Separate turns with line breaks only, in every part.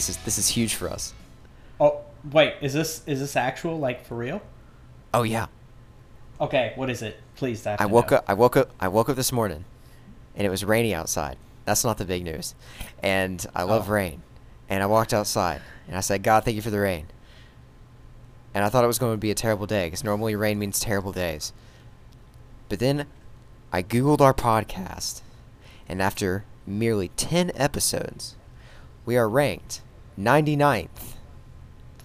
This is this is huge for us.
Oh, wait. Is this is this actual? Like for real?
Oh yeah.
Okay. What is it? Please. I,
I woke
know.
up I woke up I woke up this morning and it was rainy outside. That's not the big news. And I love
Oh.
rain. And I walked outside and I said, "God, thank you for the rain." And I thought it was going to be a terrible day because normally rain means terrible days. But then I googled our podcast and after merely 10 episodes, we are ranked 99th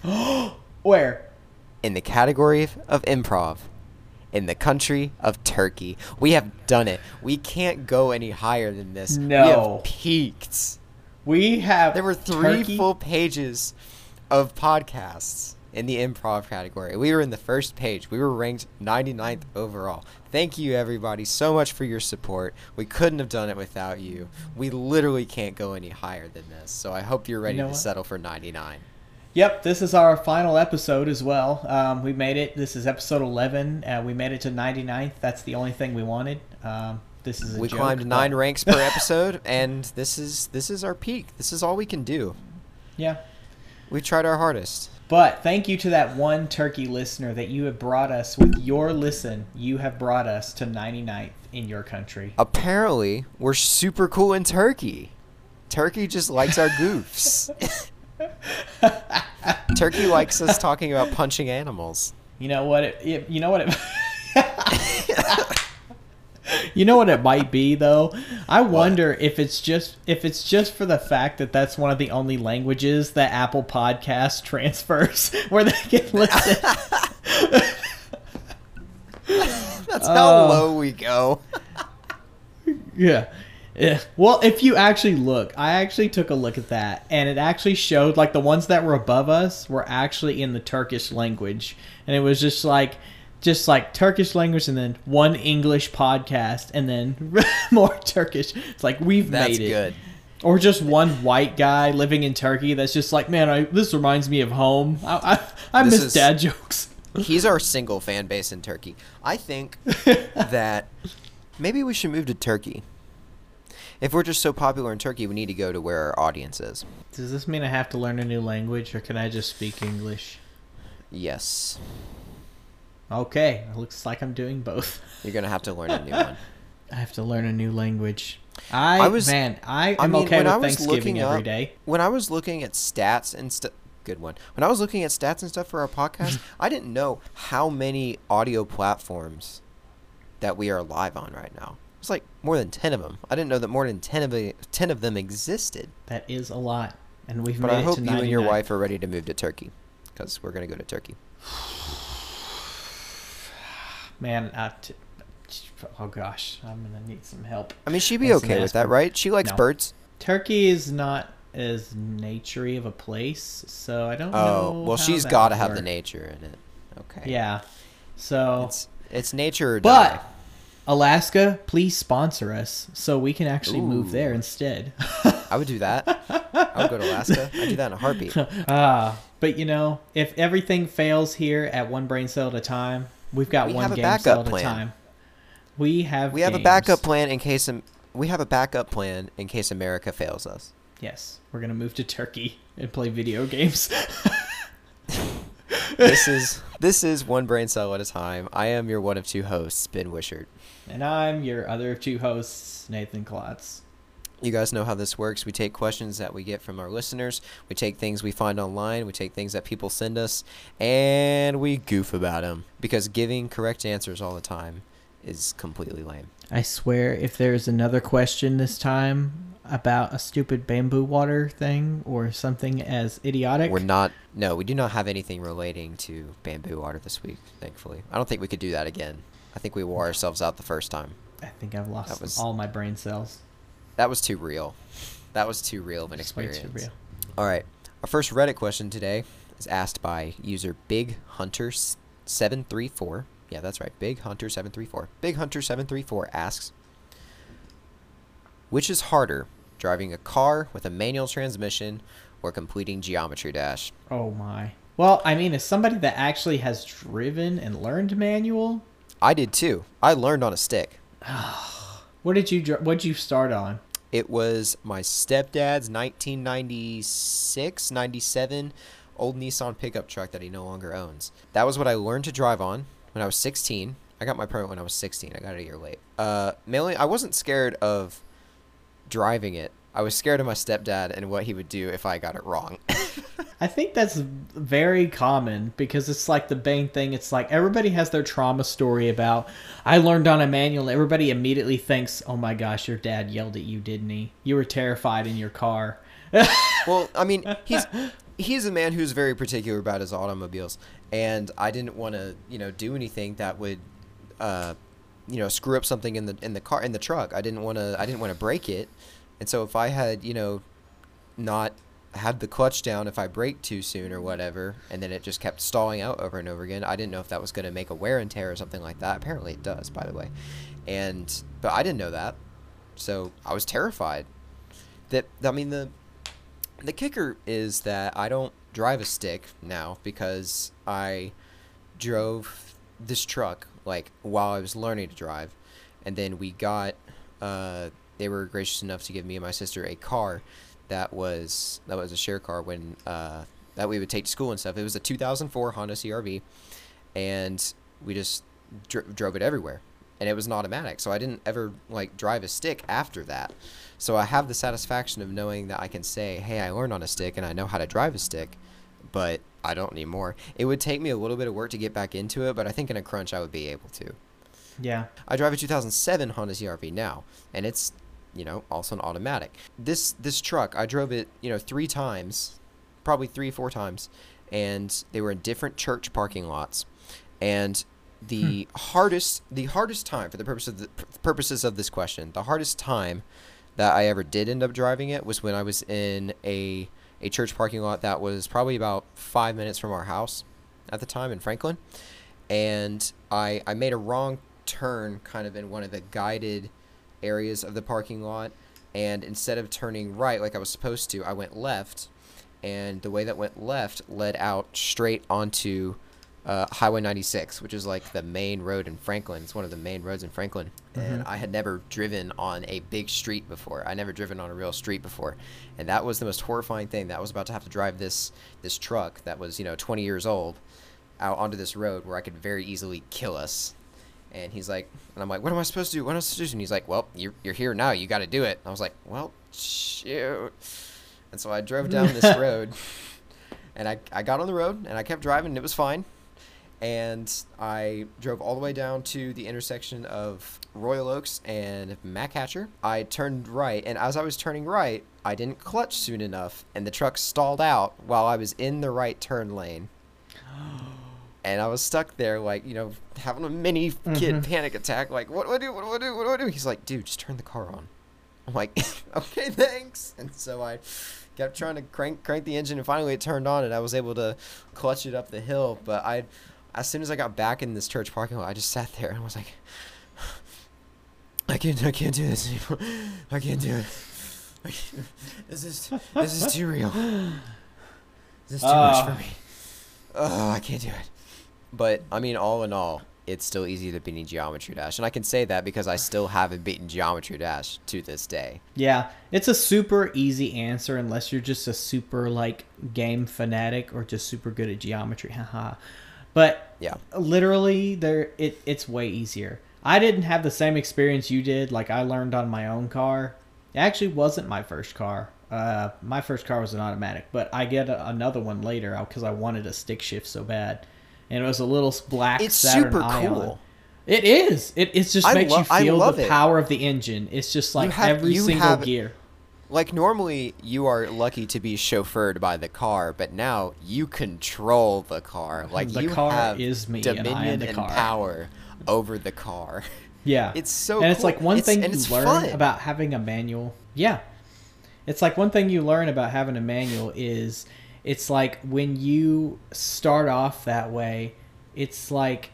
Where?
in the category of- improv in the country of Turkey. We have done it. We can't go any higher than this. We
No.
have peaked.
We have.
There were three
turkey-
full pages of podcasts in the improv category. We were in the first page. We were ranked 99th overall. Thank you everybody so much for your support. We couldn't have done it without you. We literally can't go any higher than this. So I hope you're ready
know
to
what?
settle for 99.
Yep, this is our final episode as well. Um, we made it. This is episode 11. Uh, we made it to 99th. That's the only thing we wanted. Um, this is a
we
joke,
climbed
but-
nine ranks per episode and this is this is our peak this is all we can do
Yeah.
we tried our hardest
But thank you to that one turkey listener that you have brought us with your listen. You have brought us to 99th in your country.
apparently we're super cool in turkey turkey just likes our goofs turkey likes us talking about punching animals
You know what? It, it, you know what it. you know what it might be though. I wonder if it's just if it's just for the fact that that's one of the only languages that Apple Podcast transfers where they can listen.
that's how
Oh.
low we go
yeah. Yeah. Well, if you actually look, I actually took a look at that, and it actually showed like the ones that were above us were actually in the Turkish language, and it was just like, just like Turkish language, and then one English podcast, and then more Turkish. It's like we've
that's
made it.
good
Or just one white guy living in Turkey that's just like, man, I, this reminds me of home. I I, I miss
is-
dad jokes.
he's our single fan base in turkey i think that maybe we should move to turkey if we're just so popular in turkey we need to go to where our audience is
Does this mean I have to learn a new language, or can I just speak English?
yes
Okay, it looks like I'm doing both.
you're gonna have to learn a new one
I have to learn a new language. I,
I was-
man, I
I
am
mean,
okay with
I
Thanksgiving every
up-
day.
when I was looking at stats and stuff, good one. When I was looking at stats and stuff for our podcast, I didn't know how many audio platforms that we are live on right now. It's like more than ten of them. I didn't know that more than ten of ten of them existed.
That is a lot, and we've
But
made
I
it
hope
to
you and your wife are ready to move to Turkey, because we're gonna go to Turkey.
Man, uh, t- oh gosh, I'm gonna need some help.
I mean, she'd be okay with that, right? She likes
No.
birds.
Turkey is not as naturey of a place, so I don't know.
Oh, well, she's got to have the nature in it. Okay.
Yeah, so
It's it's nature or die.
but Alaska, please sponsor us so we can actually move there instead.
I would do that. I would go to Alaska. I'd do that in a heartbeat.
Ah, but you know, if everything fails here at one brain cell at a time, we've got
We
one
have a
game
backup
cell at a time. We have
We have a backup plan in case we have a backup plan in case America fails us.
Yes, we're gonna move to Turkey and play video games.
This is this is one brain cell at a time. I am your one of two hosts, Ben Wishart.
and I'm your other of two hosts, Nathan Klotz.
You guys know how this works. We take questions that we get from our listeners. We take things we find online. We take things that people send us, and we goof about them because giving correct answers all the time is completely lame.
I swear, if there's another question this time about a stupid bamboo water thing or something as idiotic,
We're not. No, we do not have anything relating to bamboo water this week. Thankfully, I don't think we could do that again. I think we wore ourselves out the first time.
I think I've lost
was-
all my brain cells.
That was too real. That was too real of an
It's way
experience.
too real.
All right. Our first Reddit question today is asked by user Big Hunter seven three four. Yeah, that's right. Big Hunter seven three four. Big Hunter seven three four asks, which is harder, driving a car with a manual transmission or completing Geometry Dash?
Oh my. Well, I mean, as somebody that actually has driven and learned manual,
I did too. I learned on a stick.
what did you what did you start on?
It was my stepdad's 1996, 97 old Nissan pickup truck that he no longer owns. That was what I learned to drive on when I was 16. I got my permit when I was 16. I got it a year late. Uh, mainly, I wasn't scared of driving it. I was scared of my stepdad and what he would do if I got it wrong.
I think that's very common because it's like the main thing. It's like everybody has their trauma story about I learned on a manual. Everybody immediately thinks, "Oh my gosh, your dad yelled at you, didn't he? You were terrified in your car."
well, I mean, he's he's a man who's very particular about his automobiles, and I didn't want to, you know, do anything that would, uh, you know, screw up something in the in the car in the truck. I didn't want to. I didn't want to break it, and so if I had, you know, not had the clutch down if I brake too soon or whatever, and then it just kept stalling out over and over again. I didn't know if that was going to make a wear and tear or something like that. Apparently, it does, by the way. And but I didn't know that, so I was terrified. That I mean the the kicker is that I don't drive a stick now because I drove this truck like while I was learning to drive, and then we got. Uh, they were gracious enough to give me and my sister a car that was that was a share car when uh, that we would take to school and stuff. It was a 2004 Honda CRV, and we just dr- drove it everywhere. And it was an automatic, so I didn't ever like drive a stick after that. So I have the satisfaction of knowing that I can say, "Hey, I learned on a stick and I know how to drive a stick," but I don't need more. It would take me a little bit of work to get back into it, but I think in a crunch I would be able to.
Yeah.
I drive a 2007 Honda CRV now, and it's you know, also an automatic. This this truck, I drove it, you know, three times, probably three four times, and they were in different church parking lots, and the hmm. hardest the hardest time for the purpose of the purposes of this question, the hardest time that I ever did end up driving it was when I was in a a church parking lot that was probably about five minutes from our house at the time in Franklin, and I I made a wrong turn kind of in one of the guided areas of the parking lot. And instead of turning right like I was supposed to, I went left. And the way that went left led out straight onto uh, Highway 96, which is like the main road in Franklin. It's one of the main roads in Franklin. Mm-hmm. And I had never driven on a big street before. I never driven on a real street before. And that was the most horrifying thing. That I was about to have to drive this this truck that was, you know, 20 years old out onto this road where I could very easily kill us and he's like, and I'm like, what am I supposed to do? What am I supposed to do? And he's like, well, you're, you're here now. You got to do it. And I was like, well, shoot. And so I drove down this road, and I, I got on the road, and I kept driving, and it was fine. And I drove all the way down to the intersection of Royal Oaks and Mack Hatcher. I turned right, and as I was turning right, I didn't clutch soon enough, and the truck stalled out while I was in the right turn lane. And I was stuck there, like you know, having a mini kid mm-hmm. panic attack. Like, what do I do? What do I do? What do I do? He's like, dude, just turn the car on. I'm like, okay, thanks. And so I kept trying to crank crank the engine, and finally it turned on, and I was able to clutch it up the hill. But I, as soon as I got back in this church parking lot, I just sat there and I was like, I can't, I can't do this anymore. I can't do it. This is this is too real. This is too uh, much for me. Oh, I can't do it. But I mean, all in all, it's still easy to beat Geometry Dash, and I can say that because I still haven't beaten Geometry Dash to this day.
Yeah, it's a super easy answer unless you're just a super like game fanatic or just super good at geometry. Haha. but
yeah,
literally, there it it's way easier. I didn't have the same experience you did. Like I learned on my own car. It actually wasn't my first car. Uh, my first car was an automatic, but I get a, another one later because I wanted a stick shift so bad and it was a little black it's Saturn super Ion. cool. It is. It it just makes lo- you feel the it. power of the engine. It's just like have, every single have, gear.
Like normally you are lucky to be chauffeured by the car, but now you control the car. Like
the
you
car
have
is me
dominion
and, and
power over the car.
Yeah,
it's so.
And
cool.
it's like one
it's,
thing you learn fun. about having a manual. Yeah, it's like one thing you learn about having a manual is it's like when you start off that way it's like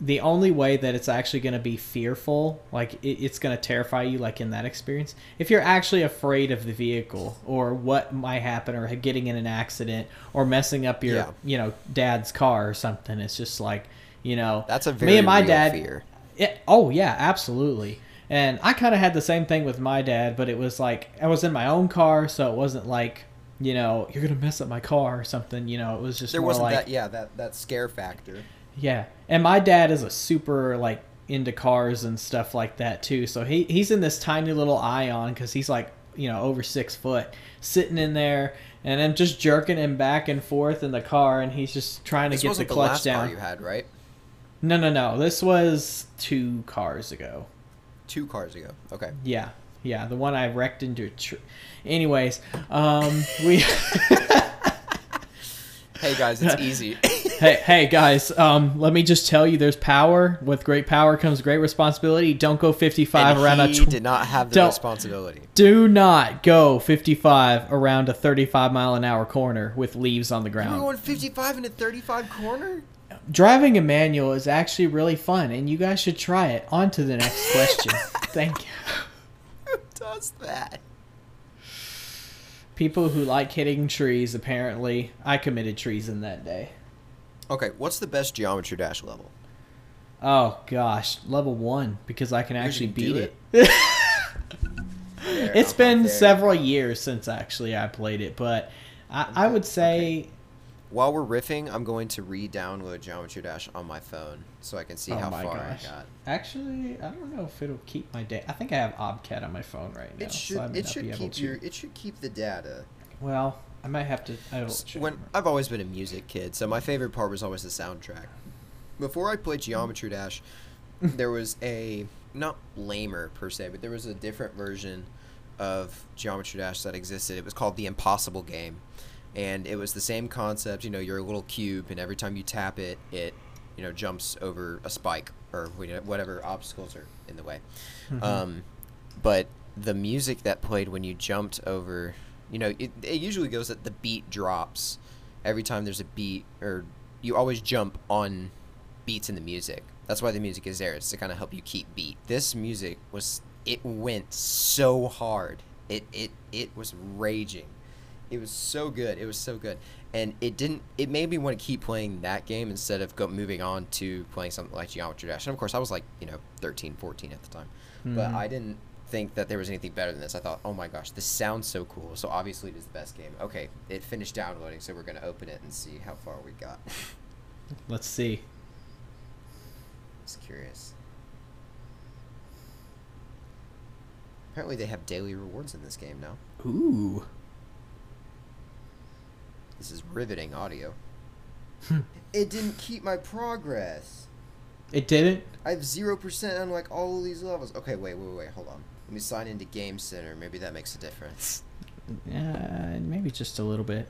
the only way that it's actually going to be fearful, like it, it's going to terrify you, like in that experience, if you're actually afraid of the vehicle or what might happen or getting in an accident or messing up your, yeah. you know, dad's car or something, it's just like, you know,
that's a very me and my dad. Fear.
It, oh yeah, absolutely. And I kind of had the same thing with my dad, but it was like I was in my own car, so it wasn't like you know you're gonna mess up my car or something. You know, it was just
There wasn't
like
that yeah that that scare factor.
yeah. And my dad is a super like into cars and stuff like that too. So he he's in this tiny little Ion because he's like you know over six foot, sitting in there, and I'm just jerking him back and forth in the car, and he's just trying to
This
get the
the,
clutch
last
down.
car you had, right?
No, no, no. This was two cars ago.
Two cars ago. Okay.
Yeah, yeah. The one I wrecked into a tree. Anyways, um, we.
Hey guys, it's easy.
hey, hey guys. Um, let me just tell you, there's power. With great power comes great responsibility. Don't go 55
and
around a.
he
Tw-
did not have the responsibility.
Do not go 55 around a 35 mile an hour corner with leaves on the ground.
You were going 55 in a 35 corner?
Driving a manual is actually really fun, and you guys should try it. On to the next question. Thank you.
Does that?
People who like hitting trees, apparently. I committed treason that day.
Okay, what's the best Geometry Dash level?
Oh gosh, level one because I can actually
can
beat
it.
it.
There,
it's
I'm
been several years since actually I played it, but I, I would say
While we're riffing, I'm going to re-download Geometry Dash on my phone so I can see
Oh
how far
gosh.
I got.
actually I don't know if it'll keep my data. I think I have OBCAAT on my phone right now,
It should
may
it should keep your it should keep the data.
Well, I might have to. I
when I've always been a music kid, so my favorite part was always the soundtrack. Before I played Geometry Dash, there was a not lamer per se, but there was a different version of Geometry Dash that existed. It was called the Impossible Game, and it was the same concept. You know, you're a little cube, and every time you tap it, it you know jumps over a spike or whatever obstacles are in the way.
Mhm.
Um, but the music that played when you jumped over, you know, it, it usually goes that the beat drops every time there's a beat, or you always jump on beats in the music. That's why the music is there. It's to kind of help you keep beat. This music was it went so hard. It it it was raging. It was so good. It was so good. And it didn't it made me want to keep playing that game instead of go moving on to playing something like Geometry Dash. And of course, I was like, you know, 13, 14 at the time. But
Mhm.
I didn't think that there was anything better than this. I thought, "Oh my gosh, this sounds so cool." So obviously it is the best game. Okay, it finished downloading, so we're going to open it and see how far we got.
Let's see.
Just curious. Apparently, they have daily rewards in this game now.
Ooh.
This is riveting audio.
Hmm.
it didn't keep my progress.
It didn't.
I have zero percent on like all of these levels. Okay, wait, wait, wait, hold on. Let me sign into Game Center. Maybe that makes a difference.
Uh, maybe just a little bit.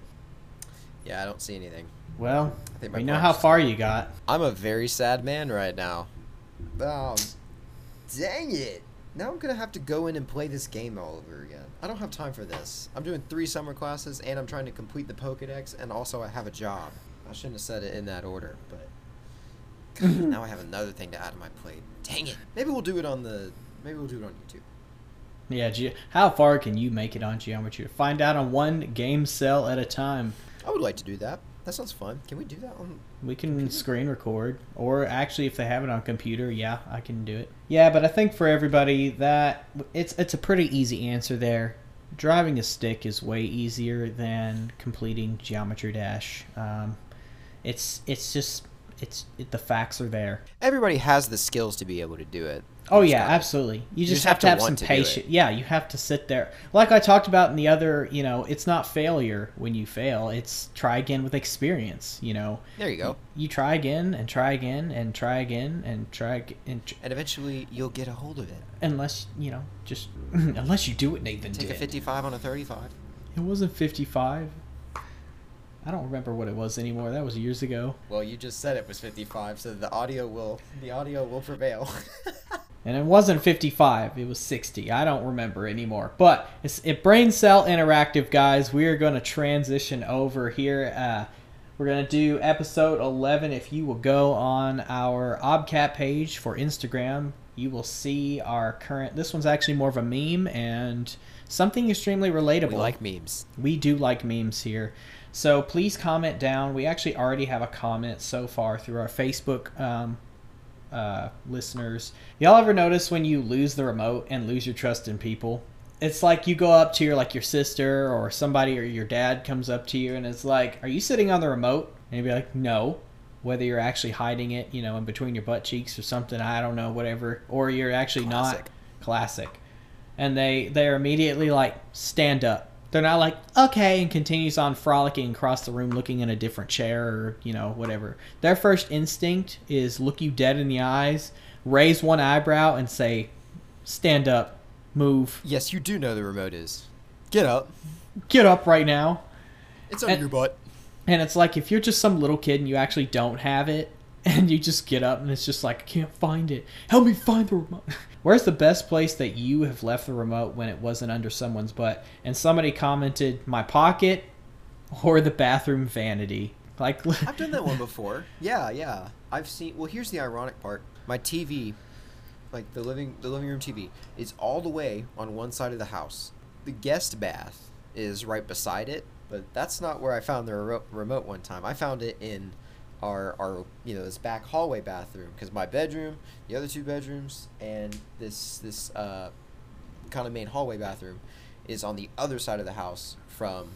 Yeah, I don't see anything.
Well,
I think my
we know how far you got.
I'm a very sad man right now. Um, dang it. Now I'm gonna have to go in and play this game all over again. I don't have time for this. I'm doing three summer classes and I'm trying to complete the Pokedex and also I have a job. I shouldn't have said it in that order, but God, now I have another thing to add to my plate. Dang it. Maybe we'll do it on the. Maybe we'll do it on YouTube.
Yeah, ge- how far can you make it on geometry? Find out on one game cell at a time.
I would like to do that. That sounds fun. Can we do that on?
We can screen record, or actually, if they have it on computer, yeah, I can do it. Yeah, but I think for everybody that it's it's a pretty easy answer there. Driving a stick is way easier than completing Geometry Dash. Um, it's it's just it's it, the facts are there.
Everybody has the skills to be able to do it.
Oh
You just
yeah,
gotta-
absolutely. You, just,
just
have, to have some
want to do it.
patience. Yeah, you have to sit there. Like I talked about in the other, you know, it's not failure when you fail. It's try again with experience. You know,
There you go.
you try again and try again and try again and try and tr-
And eventually you'll get a hold of it.
unless you know, just unless you do what Nathan
Take a 55 on a 35.
It wasn't fifty-five. I don't remember what it was anymore. That was years ago.
Well, you just said it was 55, so the audio will the audio will prevail.
And it wasn't 55, it was 60. I don't remember anymore. But it's it Brain Cell Interactive, guys. We are going to transition over here. Uh, we're going to do episode 11. If you will go on our OBCAAT page for Instagram, you will see our current. This one's actually more of a meme and something extremely relatable.
we like memes.
We do like memes here. So please comment down. We actually already have a comment so far through our Facebook um, uh, listeners, y'all ever notice when you lose the remote and lose your trust in people? It's like you go up to your like your sister or somebody or your dad comes up to you and it's like, "Are you sitting on the remote?" And you'd be like, "No." Whether you're actually hiding it, you know, in between your butt cheeks or something, I don't know, whatever, or you're actually
Classic.
not classic. And they they're immediately like, "Stand up." They're not like, "Okay," and continues on frolicking across the room looking in a different chair or, you know, whatever. Their first instinct is look you dead in the eyes, raise one eyebrow and say, "Stand up. Move.
Yes, you do know the remote is. Get up.
Get up right now."
It's under
And-
your butt.
And it's like if you're just some little kid and you actually don't have it, and you just get up and it's just like I can't find it. Help me find the remote. Where's the best place that you have left the remote when it wasn't under someone's butt? And somebody commented, "My pocket or the bathroom vanity." Like
I've done that one before. Yeah, yeah. I've seen. Well, here's the ironic part. My TV, like the living the living room TV, is all the way on one side of the house. The guest bath is right beside it, but that's not where I found the remo- remote one time. I found it in our our you know this back hallway bathroom because my bedroom, the other two bedrooms, and this this uh, kind of main hallway bathroom is on the other side of the house from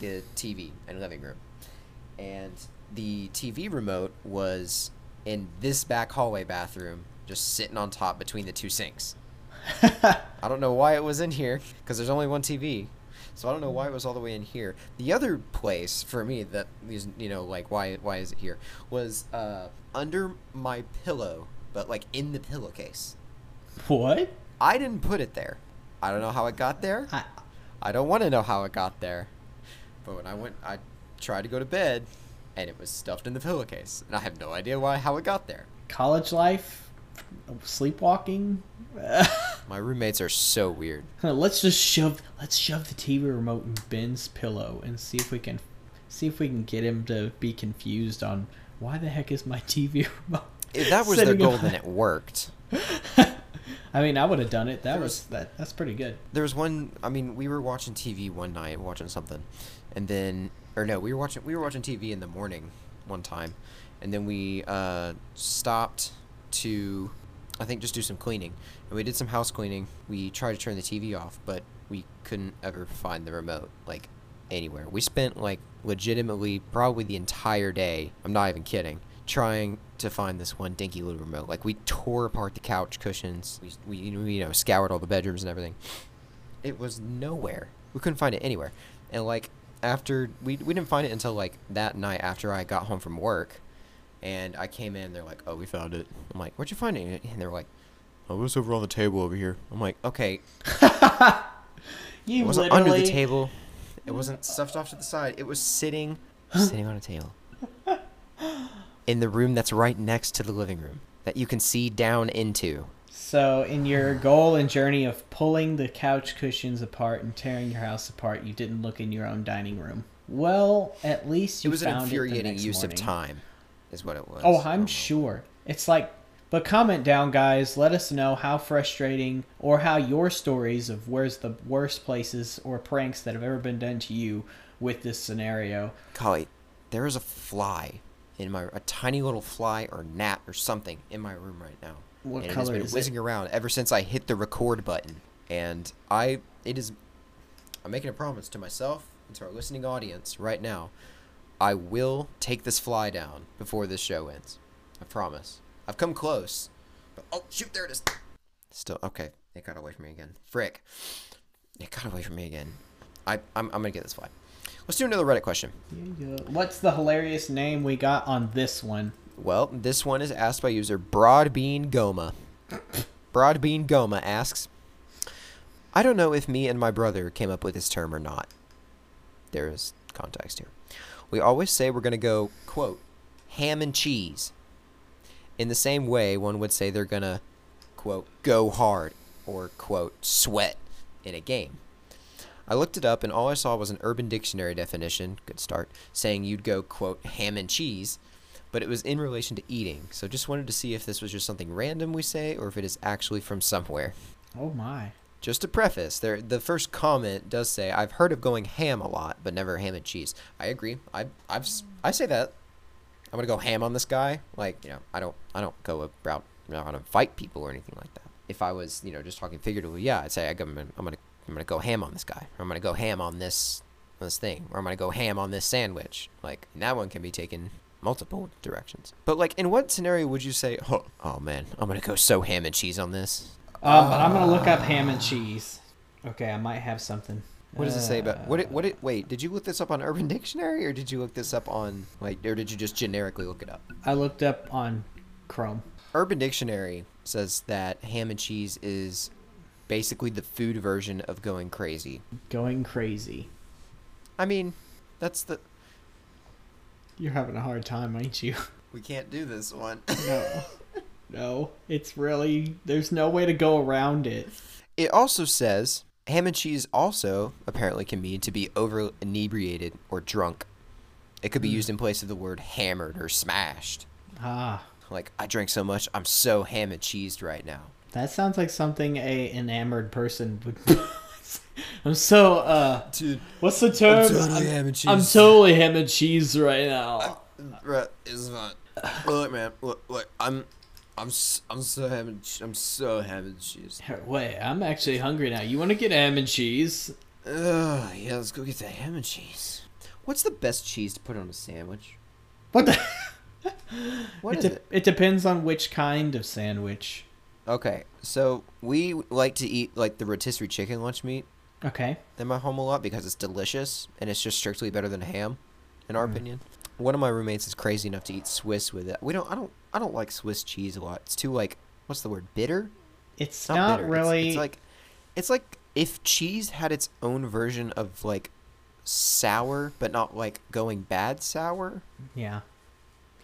the TV and living room and the TV remote was in this back hallway bathroom, just sitting on top between the two sinks. I don't know why it was in here because there's only one TV, so I don't know why it was all the way in here. The other place for me that is you know like why why is it here was uh, under my pillow, but like in the pillowcase.
what?
I didn't put it there. I don't know how it got there.
I,
I don't want to know how it got there. But when I went, I tried to go to bed, and it was stuffed in the pillowcase, and I have no idea why how it got there.
college life, sleepwalking.
My roommates are so weird.
let's just shove let's shove the TV remote in Ben's pillow and see if we can see if we can get him to be confused on why the heck is my TV remote.
If that was their goal,
on-
then it worked.
I mean, I would have done it. That was
was-
that. That's pretty good.
There was one. I mean, we were watching TV one night, watching something, and then, or no, we were watching we were watching TV in the morning one time, and then we uh, stopped to, I think, just do some cleaning, and we did some house cleaning. We tried to turn the TV off, but we couldn't ever find the remote like anywhere. We spent like legitimately probably the entire day. I'm not even kidding. Trying to find this one dinky little remote. Like we tore apart the couch cushions. We, we you know scoured all the bedrooms and everything it was nowhere. We couldn't find it anywhere. And like after we we didn't find it until like that night after I got home from work, and I came in. They're like, "Oh, we found it." I'm like, "Where'd you find it?" And they're like, "Oh, it was over on the table over here." I'm like, "Okay,
You
it wasn't
literally
under the table. It wasn't stuffed off to the side. It was sitting sitting on a table in the room that's right next to the living room that you can see down into."
So, in your goal and journey of pulling the couch cushions apart and tearing your house apart, you didn't look in your own dining room. Well, at least you
It was an infuriating
it the next
use
morning.
of time, is what it was.
Oh, I'm
don't
sure. It's like, but comment down, guys. Let us know how frustrating or how your stories of where's the worst places or pranks that have ever been done to you with this scenario.
Collie, there is a fly in my a tiny little fly or gnat or something in my room right now.
What
and it has been
is
whizzing
it?
around ever since I hit the record button. And I it is I'm making a promise to myself and to our listening audience right now. I will take this fly down before this show ends. I promise. I've come close. But oh shoot, there it is. Still okay. It got away from me again. Frick. It got away from me again. I I'm, I'm gonna get this fly. Let's do another Reddit question.
Here you go. What's the hilarious name we got on this one?
Well, this one is asked by user Broadbean Goma. Broadbean Goma asks, I don't know if me and my brother came up with this term or not. There is context here. We always say we're going to go, quote, ham and cheese. In the same way, one would say they're going to, quote, go hard or, quote, sweat in a game. I looked it up and all I saw was an Urban Dictionary definition, good start, saying you'd go, quote, ham and cheese, but it was in relation to eating. So just wanted to see if this was just something random we say or if it is actually from somewhere.
Oh my.
Just to preface, there the first comment does say I've heard of going ham a lot, but never ham and cheese. I agree. I I've I say that. I'm gonna go ham on this guy. Like you know, I don't I don't go about not gonna fight people or anything like that. If I was, you know, just talking figuratively, yeah, I'd say I'm gonna, I'm gonna, I'm gonna go ham on this guy. Or I'm gonna go ham on this, on this thing. Or I'm gonna go ham on this sandwich. Like that one can be taken multiple directions. But like, in what scenario would you say, oh, oh man, I'm gonna go so ham and cheese on this?
Um, but I'm gonna look up ham and cheese. Okay, I might have something.
What does it say about what? It,
Uh,
what? It, wait, did you look this up on Urban Dictionary, or did you look this up on like, or did you just generically look it up?
I looked up on Chrome.
Urban Dictionary says that ham and cheese is basically the food version of going crazy.
Going crazy.
I mean, that's the.
You're having a hard time, ain't you?
We can't do this one.
No. no. It's really there's no way to go around it.
it also says ham and cheese also apparently can mean to be over inebriated or drunk. It could be used in place of the word hammered or smashed.
Ah.
Like I drank so much, I'm so ham and cheesed right now.
That sounds like something a enamored person would I'm so uh
Dude,
what's the term?
I'm totally ham and cheese.
I'm totally ham and cheese right now.
Right, it's fine. Look, man, look, look, I'm, I'm, I'm so ham I'm so ham and cheese.
Wait, I'm actually hungry now. You want to get ham and cheese?
Ugh, yeah, let's go get the ham and cheese. What's the best cheese to put on a sandwich?
What the?
What
it,
is
de-
it?
it depends on which kind of sandwich.
Okay, so we like to eat like the rotisserie chicken lunch meat
Okay.
in my home a lot because it's delicious and it's just strictly better than ham, in our
Mm.
opinion. One of my roommates is crazy enough to eat Swiss with it. We don't. I don't. I don't like Swiss cheese a lot. It's too like what's the word? Bitter.
It's,
It's
not,
bitter.
Really.
It's, like, it's like if cheese had its own version of like sour, but not like going bad sour.
yeah.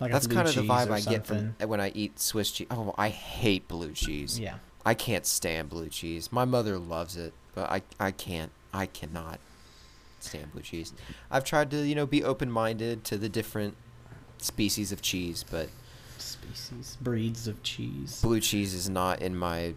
Like
That's kind of the vibe I get from when I eat Swiss cheese. Oh, I hate blue cheese.
Yeah.
I can't stand blue cheese. My mother loves it, but I I can't. I cannot stand blue cheese. I've tried to you know be open minded to the different species of cheese, but
Species, breeds of cheese.
blue cheese is not in my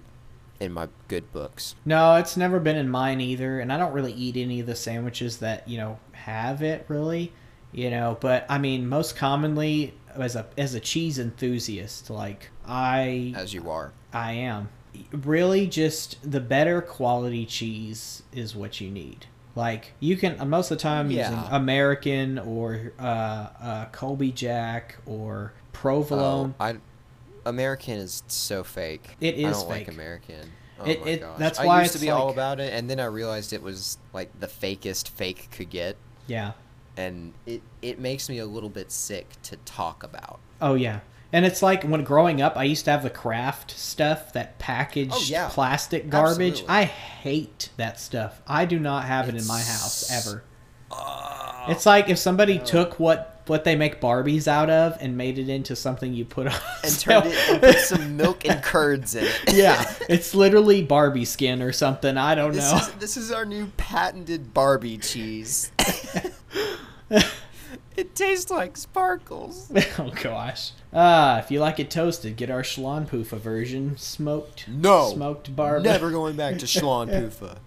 in my good books.
No, it's never been in mine either, and I don't really eat any of the sandwiches that you know have it really, you know. But I mean, most commonly as a as a cheese enthusiast, like I
As you are.
I am really just the better quality cheese is what you need. Like you can most of the time using American or uh, uh, Colby Jack or provolone.
Oh, I American is so fake.
It is I
don't
fake.
like American. Oh
It-
my
it-
gosh.
that's why I
used to
it's
be all about it, and then I realized it was like the fakest fake could get,
yeah.
and it it makes me a little bit sick to talk about.
Oh yeah. And it's like when growing up, I used to have the Kraft stuff, that packaged
Oh, yeah.
plastic garbage.
Absolutely.
I hate that stuff. I do not have it in my house ever.
Oh,
It's like if somebody oh. took what what they make Barbies out of and made it into something you put on
and turned it and put some milk and curds in it.
yeah, it's literally Barbie skin or something. I don't
This
know.
is this is our new patented Barbie cheese. it tastes like sparkles.
oh gosh. Ah, if you like it toasted, get our Schlonpoofa version, smoked.
No,
smoked Barbie.
Never going back to Schlon Pufa.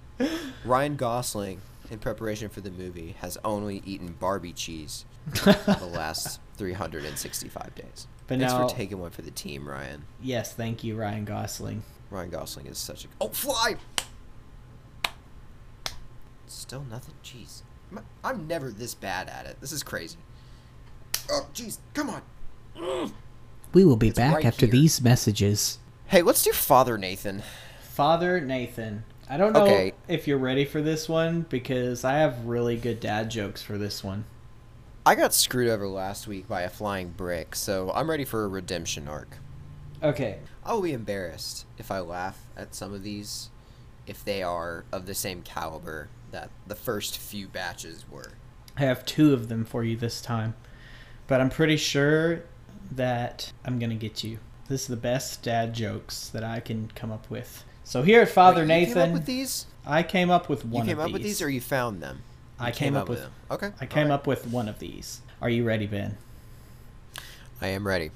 Ryan Gosling, in preparation for the movie, has only eaten Barbie cheese the last 365 days.
But
Thanks
now-
for taking one for the team, Ryan.
yes, thank you, Ryan Gosling.
Ryan Gosling is such a oh fly. Still nothing. Jeez, I'm- never this bad at it. This is crazy. Oh jeez, come on.
We will be
It's
back
right
after
here.
these messages.
Hey, let's do Father Nathan.
Father Nathan. I don't know
Okay.
if you're ready for this one because I have really good dad jokes for this one.
I got screwed over last week by a flying brick, so I'm ready for a redemption arc.
Okay.
I'll be embarrassed if I laugh at some of these if they are of the same caliber that the first few batches were.
I have two of them for you this time. But I'm pretty sure that I'm going to get you. This is the best dad jokes that I can come up with. So here at Father
Wait, you came
Nathan,
up with these?
I came up with one
you came
of
up with these or you found them?
I
You
came up with
them. Okay.
I came
alright.
up with one of these. Are you ready, Ben?
I am ready.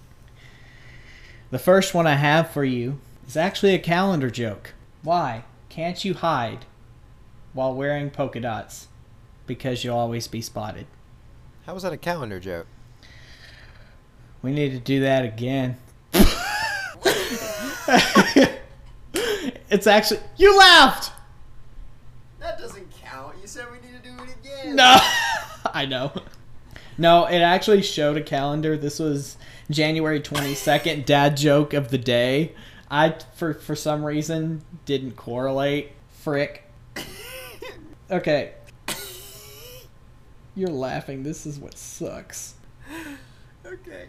The first one I have for you is actually a calendar joke. Why can't you hide while wearing polka dots? Because you'll always be spotted.
How was that a calendar joke?
We need to do that again. it's actually you laughed.
That doesn't count. You said we need to do it again.
No, I know. No, it actually showed a calendar. This was January twenty second. Dad joke of the day. I for for some reason didn't correlate. Frick. Okay. You're laughing. This is what sucks.
okay.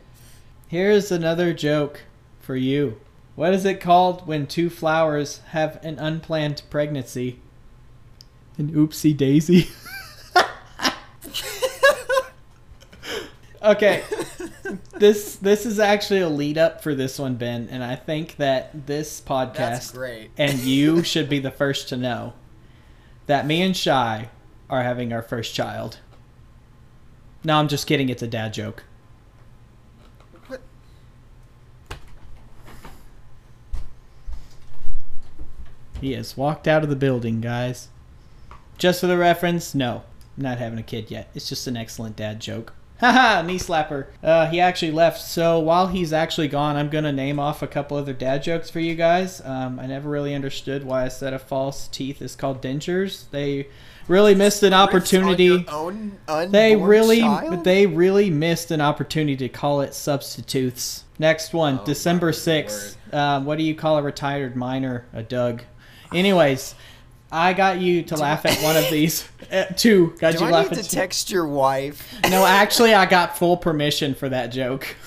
Here's another joke for you. What is it called when two flowers have an unplanned pregnancy? An oopsie daisy. okay. This this is actually a lead up for this one, Ben, and I think that this podcast
great.
and you should be the first to know that me and Shy are having our first child. No, I'm just kidding. It's a dad joke. He has walked out of the building, guys. Just for the reference, no, I'm not having a kid yet. It's just an excellent dad joke. Haha, knee slapper. Uh, he actually left, so while he's actually gone, I'm gonna name off a couple other dad jokes for you guys. Um, I never really understood why a set of false teeth is called dentures. They really missed an opportunity.
Own
They really,
child?
they really missed an opportunity to call it substitutes. Next one,
Oh,
December sixth. Um, what do you call a retired miner? A Doug. Anyways, I got you to laugh at one of these. Uh, two got
Do
you
I
laugh
need
at
to
two.
text your wife?
No, actually, I got full permission for that joke.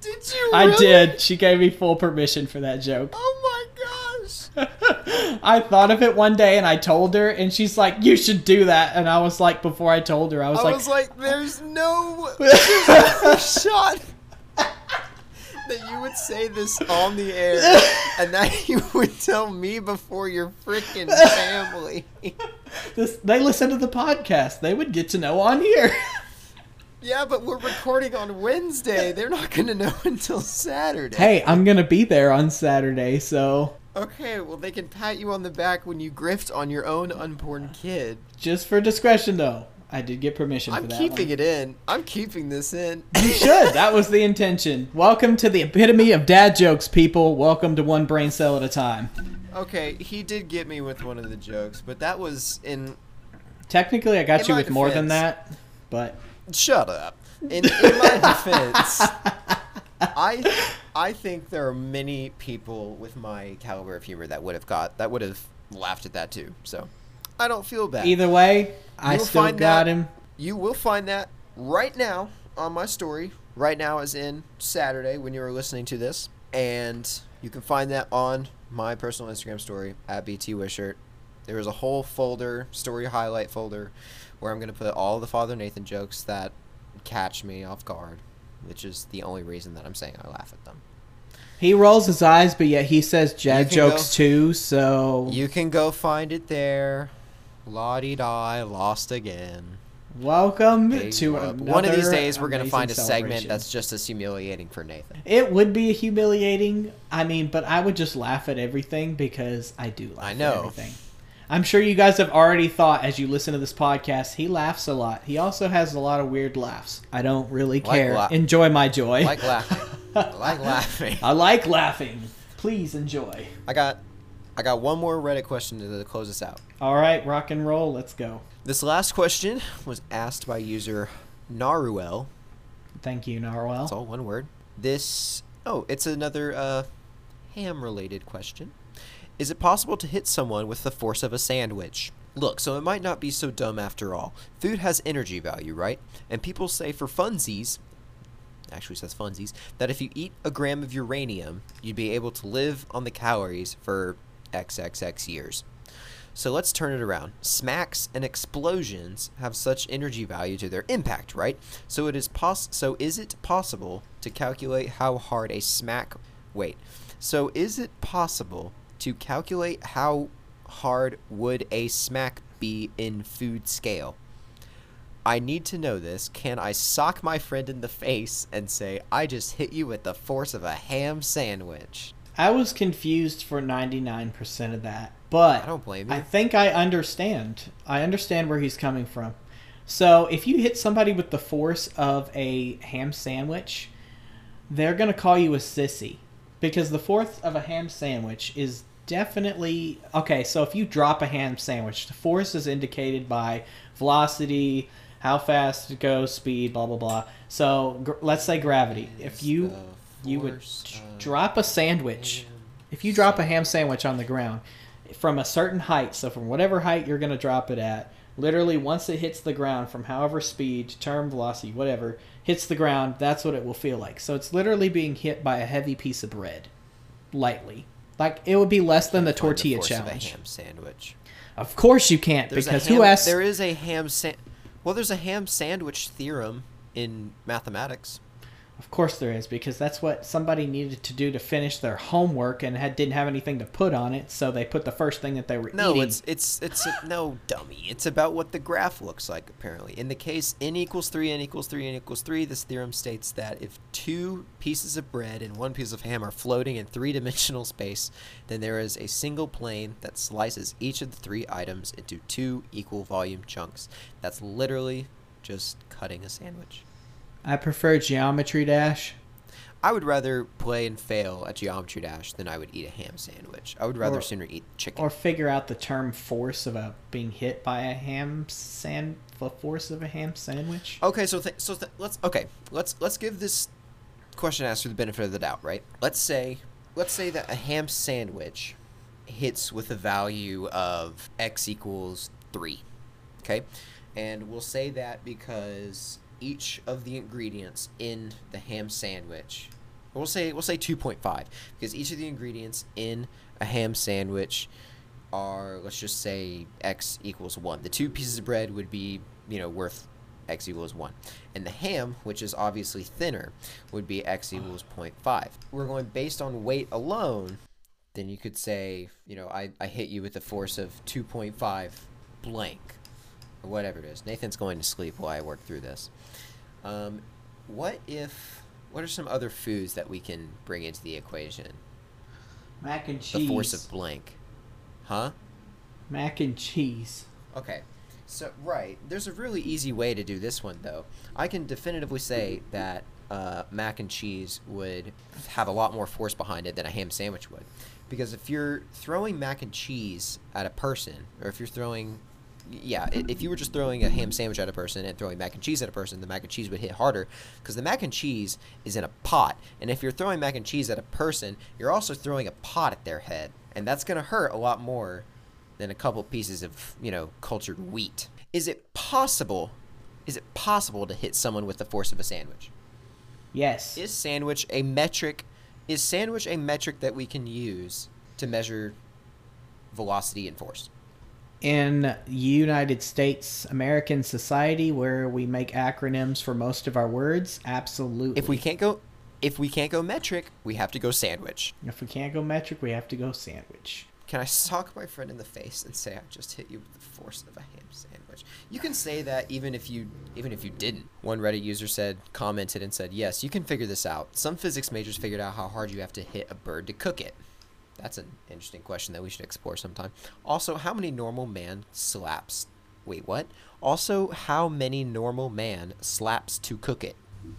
Did you?
I did. She gave me full permission for that joke.
Oh my gosh.
I thought of it one day and I told her, and she's like, "You should do that." And I was like, before I told her, I was
I
like,
was like, there's no, there's no shot that you would say this on the air and that you would tell me before your freaking family.
this, "They listen to the podcast. They would get to know on here."
Yeah, but we're recording on Wednesday. They're not going to know until Saturday.
hey, I'm gonna be there on Saturday, so
Okay, well, they can pat you on the back when you grift on your own unborn kid.
just for discretion, though, I did get permission for that.
I'm keeping
one.
it in. I'm keeping this in.
You should. That was the intention. Welcome to the epitome of dad jokes, people. Welcome to one brain cell at a time.
Okay, he did get me with one of the jokes, but that was in.
Technically, I got you with more than that, but
Shut up. In, in my defense, I I think there are many people with my caliber of humor that would have got that would have laughed at that too. So I don't feel bad.
either way, I
will
still got
that-
him.
You will find that right now on my story. Right now, as in Saturday when you are listening to this, and you can find that on my personal Instagram story at BT Wishart. There is a whole folder, story highlight folder, where I'm going to put all the Father Nathan jokes that catch me off guard, which is the only reason that I'm saying I laugh at them.
He rolls his eyes, but yet he says dad jokes
go-
too. So
You can go find it there. La di da, lost again.
welcome
Big
to
whoop.
another
One of these days, we're gonna find a segment that's just as humiliating for Nathan.
It would be humiliating. I mean, but I would just laugh at everything because I do laugh
I
at
know.
everything. I'm sure you guys have already thought as you listen to this podcast, he laughs a lot. He also has a lot of weird laughs. I don't really
Like
care.
la-
enjoy my joy.
I like laughing. I like laughing.
I like laughing. Please enjoy.
I got, I got one more Reddit question to, close this out.
All right, rock and roll. Let's go.
This last question was asked by user Naruel.
Thank you, Narwhal.
It's all one word. This, oh, it's another uh, ham-related question. Is it possible to hit someone with the force of a sandwich? Look, so it might not be so dumb after all. Food has energy value, right? And people say for funsies, actually says funsies, that if you eat a gram of uranium, you'd be able to live on the calories for XXX years. So let's turn it around. Smacks and explosions have such energy value to their impact, right? So it is pos- so is it possible to calculate how hard a smack wait. So is it possible to calculate how hard would a smack be in food scale? I need to know this. Can I sock my friend in the face and say, I just hit you with the force of a ham sandwich?
I was confused for 99% of that, but
I don't blame you.
I think I understand. I understand where he's coming from. So, if you hit somebody with the force of a ham sandwich, they're going to call you a sissy because the force of a ham sandwich is definitely okay. So if you drop a ham sandwich, the force is indicated by velocity, how fast it goes, speed, blah blah blah. So gr- let's say gravity. If you you would
force uh,
drop a sandwich, if you drop a ham sandwich on the ground from a certain height, so from whatever height you're going to drop it at, literally once it hits the ground from however speed, term velocity, whatever, hits the ground, that's what it will feel like. So it's literally being hit by a heavy piece of bread, lightly. Like it would be less than the tortilla
force of a
challenge.
ham sandwich.
Of course you can't
There's
because
ham-
who asked?
There is a ham san- Well, there's a ham sandwich theorem in mathematics.
Of course there is because that's what somebody needed to do to finish their homework and had didn't have anything to put on it, so they put the first thing that they were
No,
eating.
it's it's it's a, no dummy. It's about what the graph looks like. Apparently, in the case n equals three, n equals three, n equals three, this theorem states that if two pieces of bread and one piece of ham are floating in three-dimensional space, then there is a single plane that slices each of the three items into two equal volume chunks. That's literally just cutting a sandwich.
I prefer Geometry Dash.
I would rather play and fail at Geometry Dash than I would eat a ham sandwich. I would rather
Or-
sooner eat chicken.
or figure out the term force of a being hit by a ham sand the force of a ham sandwich
Okay, so th- so th- let's okay let's let's give this question asker the benefit of the doubt, right? Let's say let's say that a ham sandwich hits with a value of x equals three, okay, and we'll say that because each of the ingredients in the ham sandwich, we'll say we'll say two point five because each of the ingredients in a ham sandwich are let's just say x equals 1 the two pieces of bread would be you know worth x equals 1 and the ham which is obviously thinner would be x equals 0.5 we're going based on weight alone then you could say you know i, I hit you with a force of 2.5 blank or whatever it is. Nathan's going to sleep while i work through this. Um, what if what are some other foods that we can bring into the equation?
Mac and cheese.
the force of blank. Huh?
Mac and cheese.
Okay. So right, there's a really easy way to do this one though. I can definitively say that uh, mac and cheese would have a lot more force behind it than a ham sandwich would, because if you're throwing mac and cheese at a person, or if you're throwing, yeah, if you were just throwing a ham sandwich at a person and throwing mac and cheese at a person, the mac and cheese would hit harder, because the mac and cheese is in a pot, and if you're throwing mac and cheese at a person, you're also throwing a pot at their head, and that's gonna hurt a lot more than a couple pieces of, you know, cultured wheat. Is it possible? Is it possible to hit someone with the force of a sandwich?
yes
Is sandwich a metric? Is sandwich a metric that we can use to measure velocity and force?
In united states american society where we make acronyms for most of our words absolutely
If we can't go if we can't go metric, we have to go sandwich.
if we can't go metric we have to go sandwich
Can I sock my friend in the face and say I just hit you with the force of a ham sandwich? You can say that even if you even if you didn't. One Reddit user said commented and said, "Yes, you can figure this out. Some physics majors figured out how hard you have to hit a bird to cook it." That's an interesting question that we should explore sometime. Also, how many normal man slaps? Wait, what? Also, how many normal man slaps to cook it?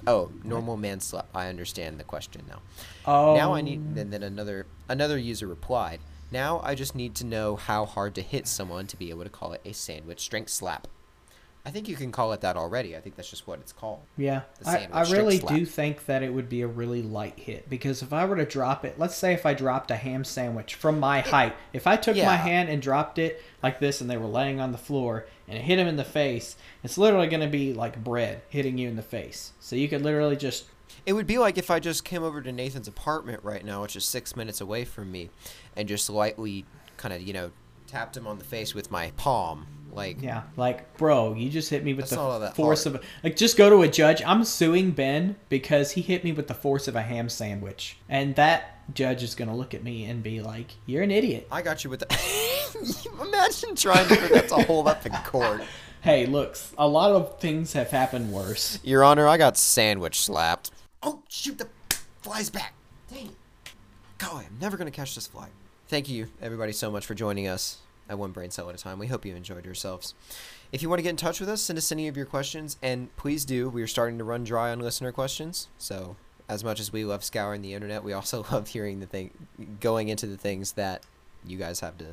Oh, normal man slap. I understand the question now.
oh
Now I need. And then another another user replied. Now I just need to know how hard to hit someone to be able to call it a sandwich strength slap. I think you can call it that already. I think that's just what it's called.
Yeah, I, I really do think that it would be a really light hit because if I were to drop it, let's say if I dropped a ham sandwich from my height, if I took
Yeah.
my hand and dropped it like this and they were laying on the floor and it hit him in the face, it's literally going to be like bread hitting you in the face. So you could literally just
It would be like if I just came over to Nathan's apartment right now, which is six minutes away from me, and just lightly kind of, you know, tapped him on the face with my palm. Like,
yeah, like bro, you just hit me with
That's not all
the force
hard.
of a, like just go to a judge. I'm suing Ben because he hit me with the force of a ham sandwich, and that judge is going to look at me and be like, "You're an idiot."
I got you with the. Imagine trying to that to hold up in court.
Hey, looks, a lot of things have happened worse.
Your Honor, I got sandwich slapped. Oh, shoot, the fly's back. Dang it. Golly, I'm never going to catch this fly. Thank you, everybody, so much for joining us at One Brain Cell at a Time. We hope you enjoyed yourselves. If you want to get in touch with us, send us any of your questions, and please do. We are starting to run dry on listener questions, so as much as we love scouring the internet, we also love hearing the thing, going into the things that you guys have to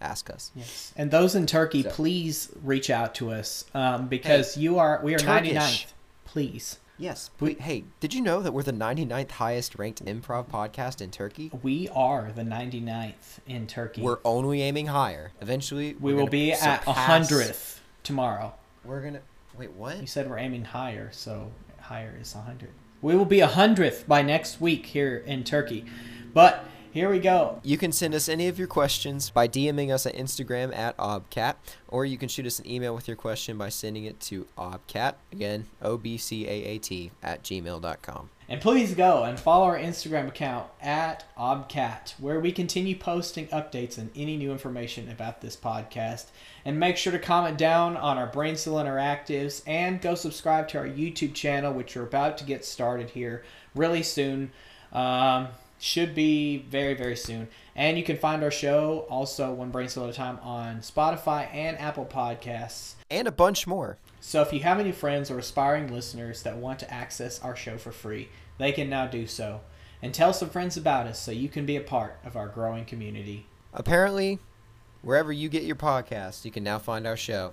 ask us.
Yes. And those in Turkey,
So-
please reach out to us um, because you are we are
Turkish.
99th. Please.
Yes.
We-
hey, did you know that we're the 99th highest ranked improv podcast in Turkey?
We are the 99th in Turkey.
We're only aiming higher. Eventually,
we
we're
will be at a 100th tomorrow.
We're gonna wait. What?
You said we're aiming higher, so higher is 100. We will be a 100th by next week here in Turkey. But here we go.
You can send us any of your questions by DMing us at Instagram at OBCAAT, or you can shoot us an email with your question by sending it to OBCAAT again o b c a a t at gmail.com.
And please go and follow our Instagram account at OBCAAT, where we continue posting updates and any new information about this podcast. And make sure to comment down on our Brainstorm Interactives and go subscribe to our YouTube channel, which we're about to get started here really soon. Um, should be very, very soon. And you can find our show also one brain cell at a time on Spotify and Apple Podcasts.
And a bunch more.
So if you have any friends or aspiring listeners that want to access our show for free, they can now do so. And tell some friends about us so you can be a part of our growing community.
Apparently, wherever you get your podcast, you can now find our show.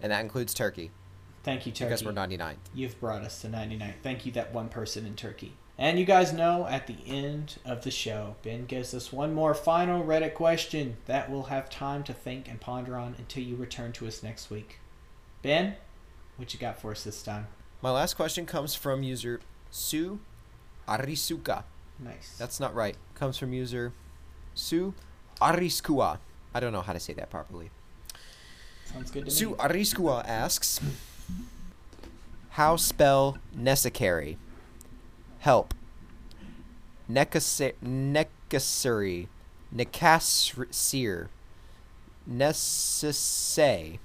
And that includes Turkey,
Thank you, Turkey.
because we're 99
You've brought us to 99. Thank you, that one person in Turkey. And you guys know at the end of the show, Ben gives us one more final Reddit question that we'll have time to think and ponder on until you return to us next week. Ben, what you got for us this time?
My last question comes from user Su Arisuka.
Nice.
That's not right. Comes from user Su Ariskua. I don't know how to say that properly.
Sounds good to
Su
me.
Ariskua asks, "How spell necessary? Help. Necessary. Necessary. Necessary. Necessary.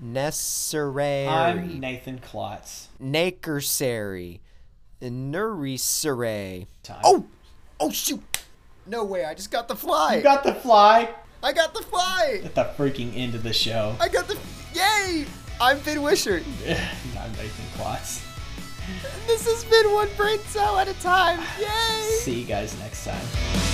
Necessary.
I'm Nathan Klotz.
Necessary.
Time.
Oh! Oh shoot! No way! I just got the fly.
You got the fly
I got the fly.
at the freaking end of the show.
I got the. Yay! I'm Finn Wisher.
I'm Nathan Klotz.
This has been one brain cell at a time. Yay!
See you guys next time.